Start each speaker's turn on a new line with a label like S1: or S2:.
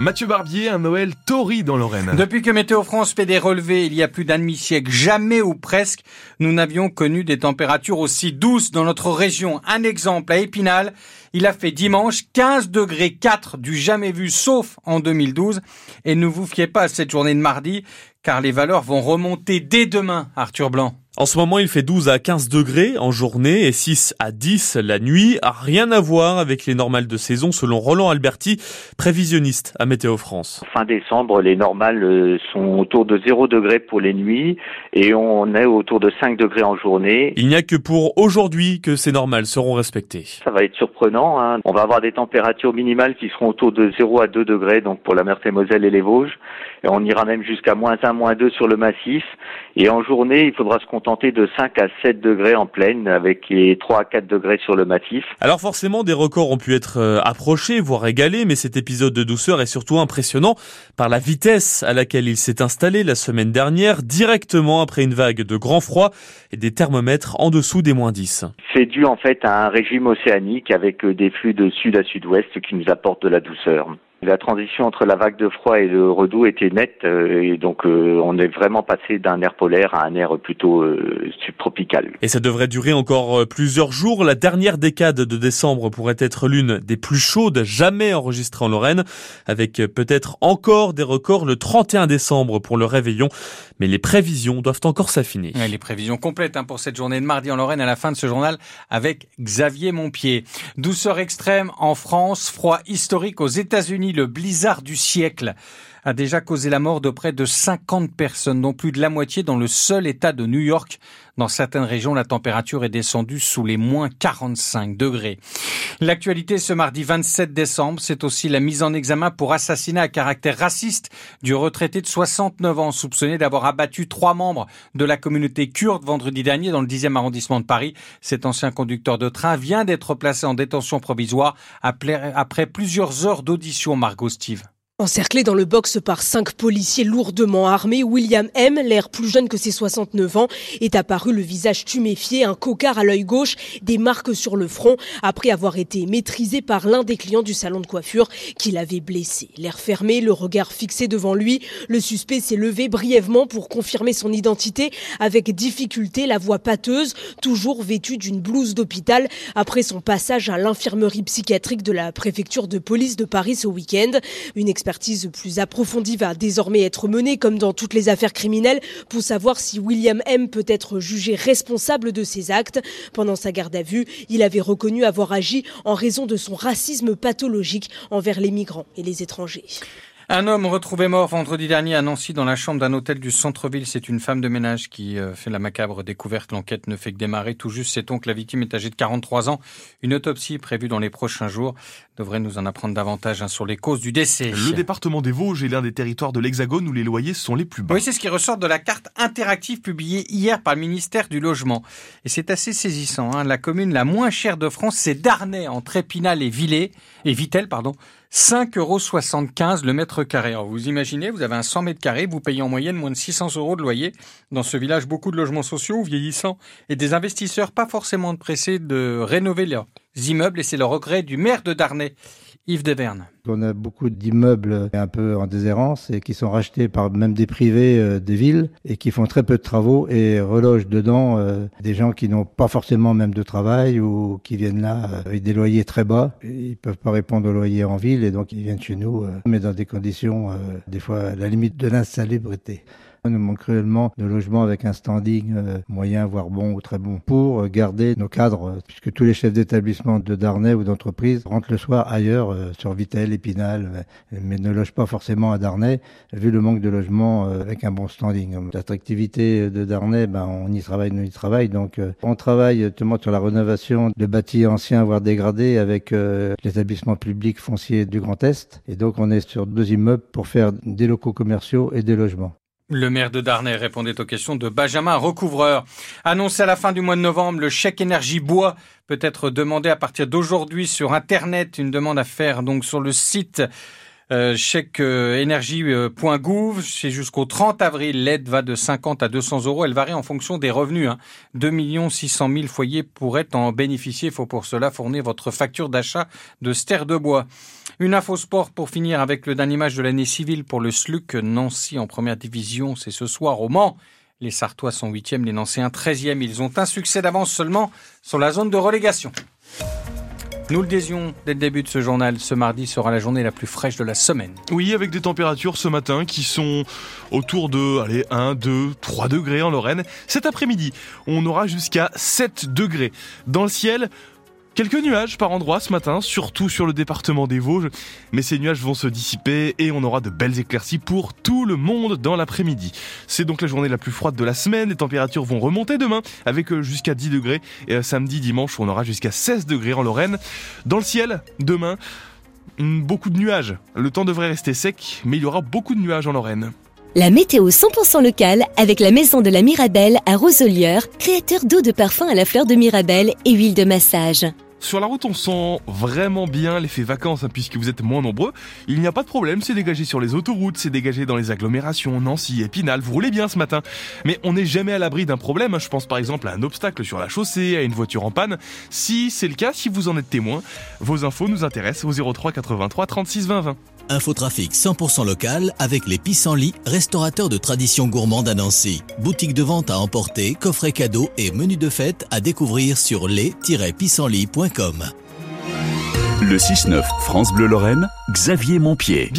S1: Mathieu Barbier, un Noël torride dans Lorraine.
S2: Depuis que Météo France fait des relevés il y a plus d'un demi-siècle, jamais ou presque, nous n'avions connu des températures aussi douces dans notre région. Un exemple à Épinal, il a fait dimanche 15 degrés 4 du jamais vu sauf en 2012. Et ne vous fiez pas à cette journée de mardi, car les valeurs vont remonter dès demain, Arthur Blanc.
S3: En ce moment, il fait 12 à 15 degrés en journée et 6 à 10 la nuit. Rien à voir avec les normales de saison selon Roland Alberti, prévisionniste à Météo France.
S4: Fin décembre, les normales euh, sont autour de 0 degrés pour les nuits et on est autour de 5 degrés en journée.
S3: Il n'y a que pour aujourd'hui que ces normales seront respectées.
S4: Ça va être surprenant. Hein. On va avoir des températures minimales qui seront autour de 0 à 2 degrés donc pour la Meurthe-et-Moselle et les Vosges. Et on ira même jusqu'à moins 1, moins 2 sur le massif. Et en journée, il faudra se contenter de 5 à 7 degrés en pleine avec les 3 à 4 degrés sur le massif.
S3: Alors forcément, des records ont pu être euh, approchés, voire égalés, mais cet épisode de douceur est surtout impressionnant par la vitesse à laquelle il s'est installé la semaine dernière, directement après une vague de grand froid et des thermomètres en dessous des moins 10.
S4: C'est dû en fait à un régime océanique avec euh, des flux de sud à sud-ouest qui nous apportent de la douceur. La transition entre la vague de froid et le redout était nette euh, et donc euh, on est vraiment passé d'un air polaire à un air plutôt euh, subtropical.
S3: Et ça devrait durer encore plusieurs jours. La dernière décade de décembre pourrait être l'une des plus chaudes jamais enregistrées en Lorraine, avec peut-être encore des records le 31 décembre pour le réveillon. Mais les prévisions doivent encore s'affiner.
S2: les prévisions complètes hein, pour cette journée de mardi en Lorraine à la fin de ce journal avec Xavier Montpied. Douceur extrême en France, froid historique aux États-Unis le blizzard du siècle a déjà causé la mort de près de 50 personnes, dont plus de la moitié dans le seul État de New York. Dans certaines régions, la température est descendue sous les moins 45 degrés. L'actualité ce mardi 27 décembre, c'est aussi la mise en examen pour assassinat à caractère raciste du retraité de 69 ans soupçonné d'avoir abattu trois membres de la communauté kurde vendredi dernier dans le 10e arrondissement de Paris. Cet ancien conducteur de train vient d'être placé en détention provisoire après plusieurs heures d'audition, Margot Steve.
S5: Encerclé dans le box par cinq policiers lourdement armés, William M., l'air plus jeune que ses 69 ans, est apparu le visage tuméfié, un cocard à l'œil gauche, des marques sur le front, après avoir été maîtrisé par l'un des clients du salon de coiffure qui l'avait blessé. L'air fermé, le regard fixé devant lui, le suspect s'est levé brièvement pour confirmer son identité, avec difficulté, la voix pâteuse, toujours vêtu d'une blouse d'hôpital, après son passage à l'infirmerie psychiatrique de la préfecture de police de Paris ce week-end. Expertise plus approfondie va désormais être menée, comme dans toutes les affaires criminelles, pour savoir si William M peut être jugé responsable de ses actes. Pendant sa garde à vue, il avait reconnu avoir agi en raison de son racisme pathologique envers les migrants et les étrangers.
S2: Un homme retrouvé mort vendredi dernier à Nancy dans la chambre d'un hôtel du centre-ville. C'est une femme de ménage qui euh, fait la macabre découverte. L'enquête ne fait que démarrer. Tout juste, sait-on que la victime est âgée de 43 ans. Une autopsie prévue dans les prochains jours devrait nous en apprendre davantage hein, sur les causes du décès.
S1: Le département des Vosges est l'un des territoires de l'Hexagone où les loyers sont les plus bas.
S2: Oui, c'est ce qui ressort de la carte interactive publiée hier par le ministère du Logement. Et c'est assez saisissant. Hein. La commune la moins chère de France, c'est Darnay, entre Épinal et Villers, et Vitel, pardon. 5,75 euros le mètre carré. Alors vous imaginez, vous avez un 100 mètres carrés, vous payez en moyenne moins de 600 euros de loyer. Dans ce village, beaucoup de logements sociaux vieillissants et des investisseurs pas forcément pressés de rénover leurs immeubles et c'est le regret du maire de Darnay. Yves Deverne.
S6: On a beaucoup d'immeubles un peu en déshérence et qui sont rachetés par même des privés euh, des villes et qui font très peu de travaux et relogent dedans euh, des gens qui n'ont pas forcément même de travail ou qui viennent là euh, avec des loyers très bas. Ils peuvent pas répondre aux loyers en ville et donc ils viennent chez nous, mais dans des conditions des fois à la limite de l'insalubrité. Il nous manque cruellement de logements avec un standing euh, moyen, voire bon ou très bon, pour garder nos cadres, euh, puisque tous les chefs d'établissement de Darnay ou d'entreprise rentrent le soir ailleurs, euh, sur Vitel, Épinal, mais ne logent pas forcément à Darnay, vu le manque de logements avec un bon standing. L'attractivité de Darnay, ben, on y travaille, nous y travaille, donc on travaille justement sur la rénovation de bâtis anciens, voire dégradés, avec l'établissement public foncier du Grand Est, et donc on est sur deux immeubles pour faire des locaux commerciaux et des logements.
S2: Le maire de Darnay répondait aux questions de Benjamin Recouvreur. Annoncé à la fin du mois de novembre, le chèque énergie bois peut être demandé à partir d'aujourd'hui sur Internet. Une demande à faire donc sur le site euh, chèqueénergie.gouv. C'est jusqu'au 30 avril. L'aide va de 50 à 200 euros. Elle varie en fonction des revenus. Hein. 2 600 000 foyers pourraient en bénéficier. Il faut pour cela fournir votre facture d'achat de ster de bois. Une info sport pour finir avec le dernier match de l'année civile pour le SLUC Nancy en première division. C'est ce soir au Mans. Les Sartois sont huitièmes, les Nancéens treizièmes. Ils ont un succès d'avance seulement sur la zone de relégation. Nous le disions dès le début de ce journal, ce mardi sera la journée la plus fraîche de la semaine.
S1: Oui, avec des températures ce matin qui sont autour de allez, 1, 2, 3 degrés en Lorraine. Cet après-midi, on aura jusqu'à 7 degrés. Dans le ciel, Quelques nuages par endroits ce matin, surtout sur le département des Vosges, mais ces nuages vont se dissiper et on aura de belles éclaircies pour tout le monde dans l'après-midi. C'est donc la journée la plus froide de la semaine, les températures vont remonter demain avec euh, jusqu'à 10 degrés et euh, samedi, dimanche, on aura jusqu'à 16 degrés en Lorraine. Dans le ciel, demain, hmm, beaucoup de nuages. Le temps devrait rester sec, mais il y aura beaucoup de nuages en Lorraine.
S7: La météo 100% locale avec la maison de la Mirabelle à Roselière, créateur d'eau de parfum à la fleur de Mirabelle et huile de massage.
S1: Sur la route, on sent vraiment bien l'effet vacances, hein, puisque vous êtes moins nombreux. Il n'y a pas de problème, c'est dégagé sur les autoroutes, c'est dégagé dans les agglomérations, Nancy, Épinal. Vous roulez bien ce matin. Mais on n'est jamais à l'abri d'un problème. Je pense par exemple à un obstacle sur la chaussée, à une voiture en panne. Si c'est le cas, si vous en êtes témoin, vos infos nous intéressent au 03 83 36 20 20.
S8: Infotrafic 100% local avec les pissenlits, restaurateurs de tradition gourmande à Nancy. Boutique de vente à emporter, coffret cadeaux et menu de fête à découvrir sur les-pissenlits.com.
S9: Le 6-9 France Bleu Lorraine, Xavier Montpied.